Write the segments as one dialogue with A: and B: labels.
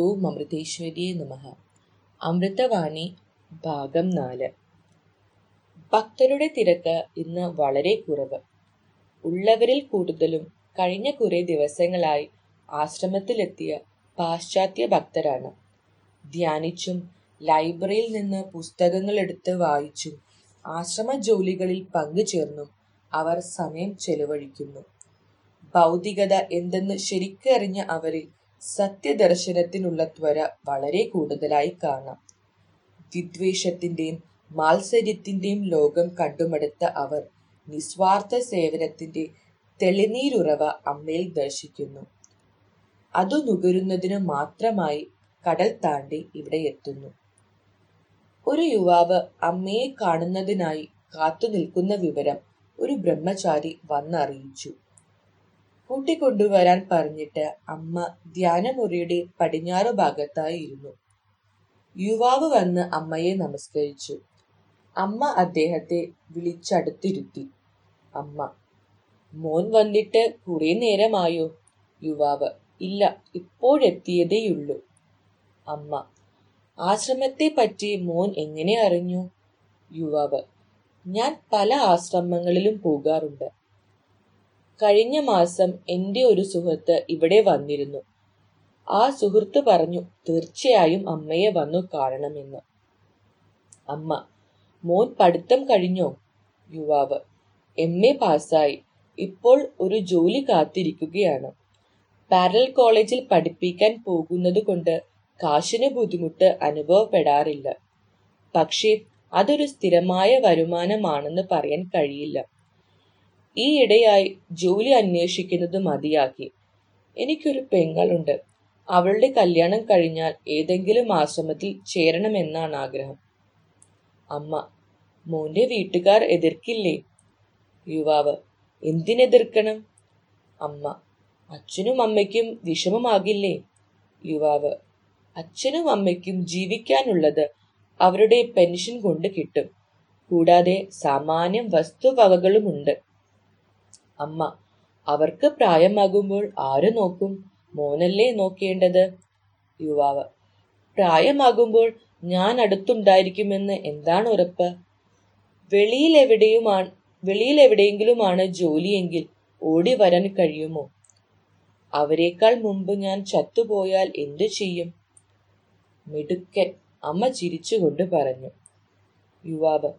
A: ഓം അമൃതേശ്വരിയെ നമ. അമൃതവാണി ഭാഗം നാല്. ഭക്തരുടെ തിരക്ക് ഇന്ന് വളരെ കുറവ്. ഉള്ളവരിൽ കൂടുതലും കഴിഞ്ഞ കുറെ ദിവസങ്ങളായി ആശ്രമത്തിലെത്തിയ പാശ്ചാത്യ ഭക്തരാണ്. ധ്യാനിച്ചും ലൈബ്രറിയിൽ നിന്ന് പുസ്തകങ്ങൾ എടുത്ത് വായിച്ചും ആശ്രമ ജോലികളിൽ പങ്കുചേർന്നും അവർ സമയം ചെലവഴിക്കുന്നു. ഭൗതികത എന്തെന്ന് ശരിക്കറിഞ്ഞ അവരിൽ സത്യദർശനത്തിനുള്ള ത്വര വളരെ കൂടുതലായി കാണാം. വിദ്വേഷത്തിന്റെയും മാത്സര്യത്തിന്റെയും ലോകം കണ്ടുമടുത്ത അവർ നിസ്വാർത്ഥ സേവനത്തിന്റെ തെളിനീരുറവ അമ്മയിൽ ദർശിക്കുന്നു. അതു നുകരുന്നതിന് മാത്രമായി കടൽ താണ്ടി ഇവിടെ എത്തുന്നു. ഒരു യുവാവ് അമ്മയെ കാണുന്നതിനായി കാത്തു നിൽക്കുന്ന വിവരം ഒരു ബ്രഹ്മചാരി വന്നറിയിച്ചു. കൂട്ടിക്കൊണ്ടുവരാൻ പറഞ്ഞിട്ട് അമ്മ ധ്യാനമുറിയുടെ പടിഞ്ഞാറ് ഭാഗത്തായിരുന്നു യുവാവ് വന്ന് അമ്മയെ നമസ്കരിച്ചു. അമ്മ അദ്ദേഹത്തെ വിളിച്ചടുത്തിരുത്തി. അമ്മ മോൻ വന്നിട്ട് കുറെ നേരമായോ? യുവാവ് ഇല്ല ഇപ്പോഴെത്തിയതേയുള്ളൂ. അമ്മ ആശ്രമത്തെ പറ്റി മോൻ എങ്ങനെ അറിഞ്ഞു? യുവാവ് ഞാൻ പല ആശ്രമങ്ങളിലും പോകാറുണ്ട്. കഴിഞ്ഞ മാസം എന്റെ ഒരു സുഹൃത്ത് ഇവിടെ വന്നിരുന്നു. ആ സുഹൃത്ത് പറഞ്ഞു തീർച്ചയായും അമ്മയെ വന്നു കാണണമെന്ന്. അമ്മ മോൻ പഠിത്തം കഴിഞ്ഞോ? യുവാവ് എം. എ പാസ്സായി. ഇപ്പോൾ ഒരു ജോലി കാത്തിരിക്കുകയാണ്. പാരൽ കോളേജിൽ പഠിപ്പിക്കാൻ പോകുന്നത് കൊണ്ട് കാശിന് ബുദ്ധിമുട്ട് അനുഭവപ്പെടാറില്ല. പക്ഷേ അതൊരു സ്ഥിരമായ വരുമാനമാണെന്ന് പറയാൻ കഴിയില്ല. ഈയിടെയായി ജോലി അന്വേഷിക്കുന്നത് മതിയാക്കി. എനിക്കൊരു പെങ്ങളുണ്ട്. അവളുടെ കല്യാണം കഴിഞ്ഞാൽ ഏതെങ്കിലും ആശ്രമത്തിൽ ചേരണമെന്നാണ് ആഗ്രഹം. അമ്മ മോന്റെ വീട്ടുകാർ എതിർക്കില്ലേ? യുവാവ് എന്തിനെതിർക്കണം? അമ്മ അച്ഛനും അമ്മയ്ക്കും വിഷമമാകില്ലേ? യുവാവ് അച്ഛനും അമ്മയ്ക്കും ജീവിക്കാനുള്ളത് അവരുടെ പെൻഷൻ കൊണ്ട് കിട്ടും. കൂടാതെ സാമാന്യം വസ്തുവകകളുമുണ്ട്. അമ്മ അവർക്ക് പ്രായമാകുമ്പോൾ ആര് നോക്കും? മോനല്ലേ നോക്കേണ്ടത്? യുവാവ് പ്രായമാകുമ്പോൾ ഞാൻ അടുത്തുണ്ടായിരിക്കുമെന്ന് എന്താണ് ഉറപ്പ്? വെളിയിൽ എവിടെയുമാണ് വെളിയിൽ ജോലിയെങ്കിൽ ഓടി വരാൻ കഴിയുമോ? അവരെക്കാൾ മുമ്പ് ഞാൻ ചത്തുപോയാൽ എന്തു ചെയ്യും? മിടുക്കൻ അമ്മ ചിരിച്ചുകൊണ്ട് പറഞ്ഞു. യുവാവ്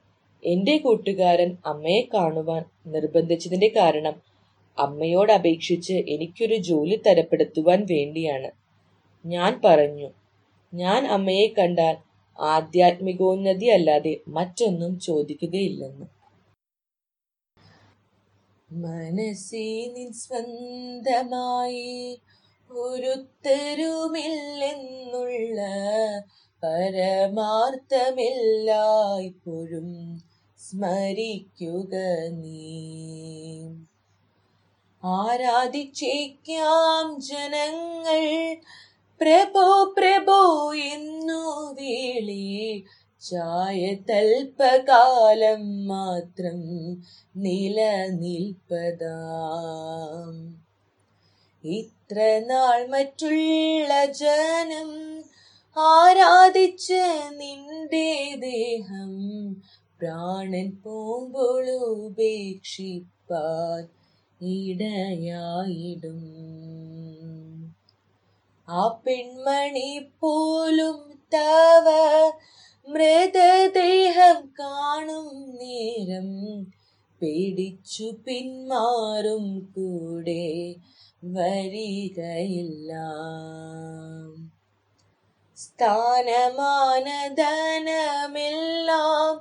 A: എന്റെ കൂട്ടുകാരൻ അമ്മയെ കാണുവാൻ നിർബന്ധിച്ചതിന്റെ കാരണം അമ്മയോട് അപേക്ഷിച്ച് എനിക്കൊരു ജോലി തരപ്പെടുത്തുവാൻ വേണ്ടിയാണ്. ഞാൻ പറഞ്ഞു ഞാൻ അമ്മയെ കണ്ടാൽ ആധ്യാത്മികോന്നതി അല്ലാതെ മറ്റൊന്നും ചോദിക്കുകയില്ലെന്ന്. മനസ്സിനിൻ സ്വന്തമായി ഒരുത്തരുമില്ലെന്നുള്ള പരമാർത്ഥമെല്ലായ്പ്പോഴും സ്മരിക്കുക നീ. ആരാധിച്ചേക്കാം ജനങ്ങൾ. പ്രഭോ പ്രഭോ എന്നു വേളി. ചായ തൽപകാലം മാത്രം നിലനിൽപ്പതാം. ഇത്ര നാൾ മറ്റുള്ള ജനം ആരാധിച്ച് നിന്റെ ദേഹം പ്രാണൻ പോകുമ്പോൾ ഉപേക്ഷിപ്പാൻ ഇടയായിടും ആ പെൺമണി പോലും തവ മൃതദേഹം കാണും നേരം പേടിച്ചു പിന്മാറും കൂടെ വരികയില്ല സ്ഥാനമാനദാനമെല്ലാം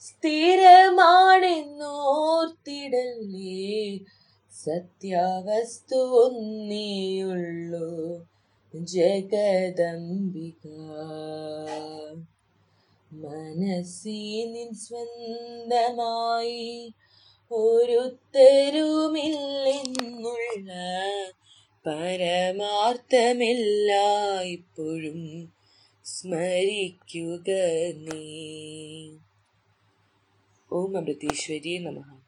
A: സ്ഥിരമാണെന്നോർത്തിടല്ലേ. സത്യാവസ്തു ഒന്നേയുള്ളൂ ജഗദംബിക. മനസ്സിനിൻ സ്വന്തമായി ഒരുത്തരുമില്ലെന്നുള്ള പരമാർത്ഥമെല്ലായ്പ്പോഴും സ്മരിക്കുക നീ. ഓം അമൃതീശ്വരി നമഃ.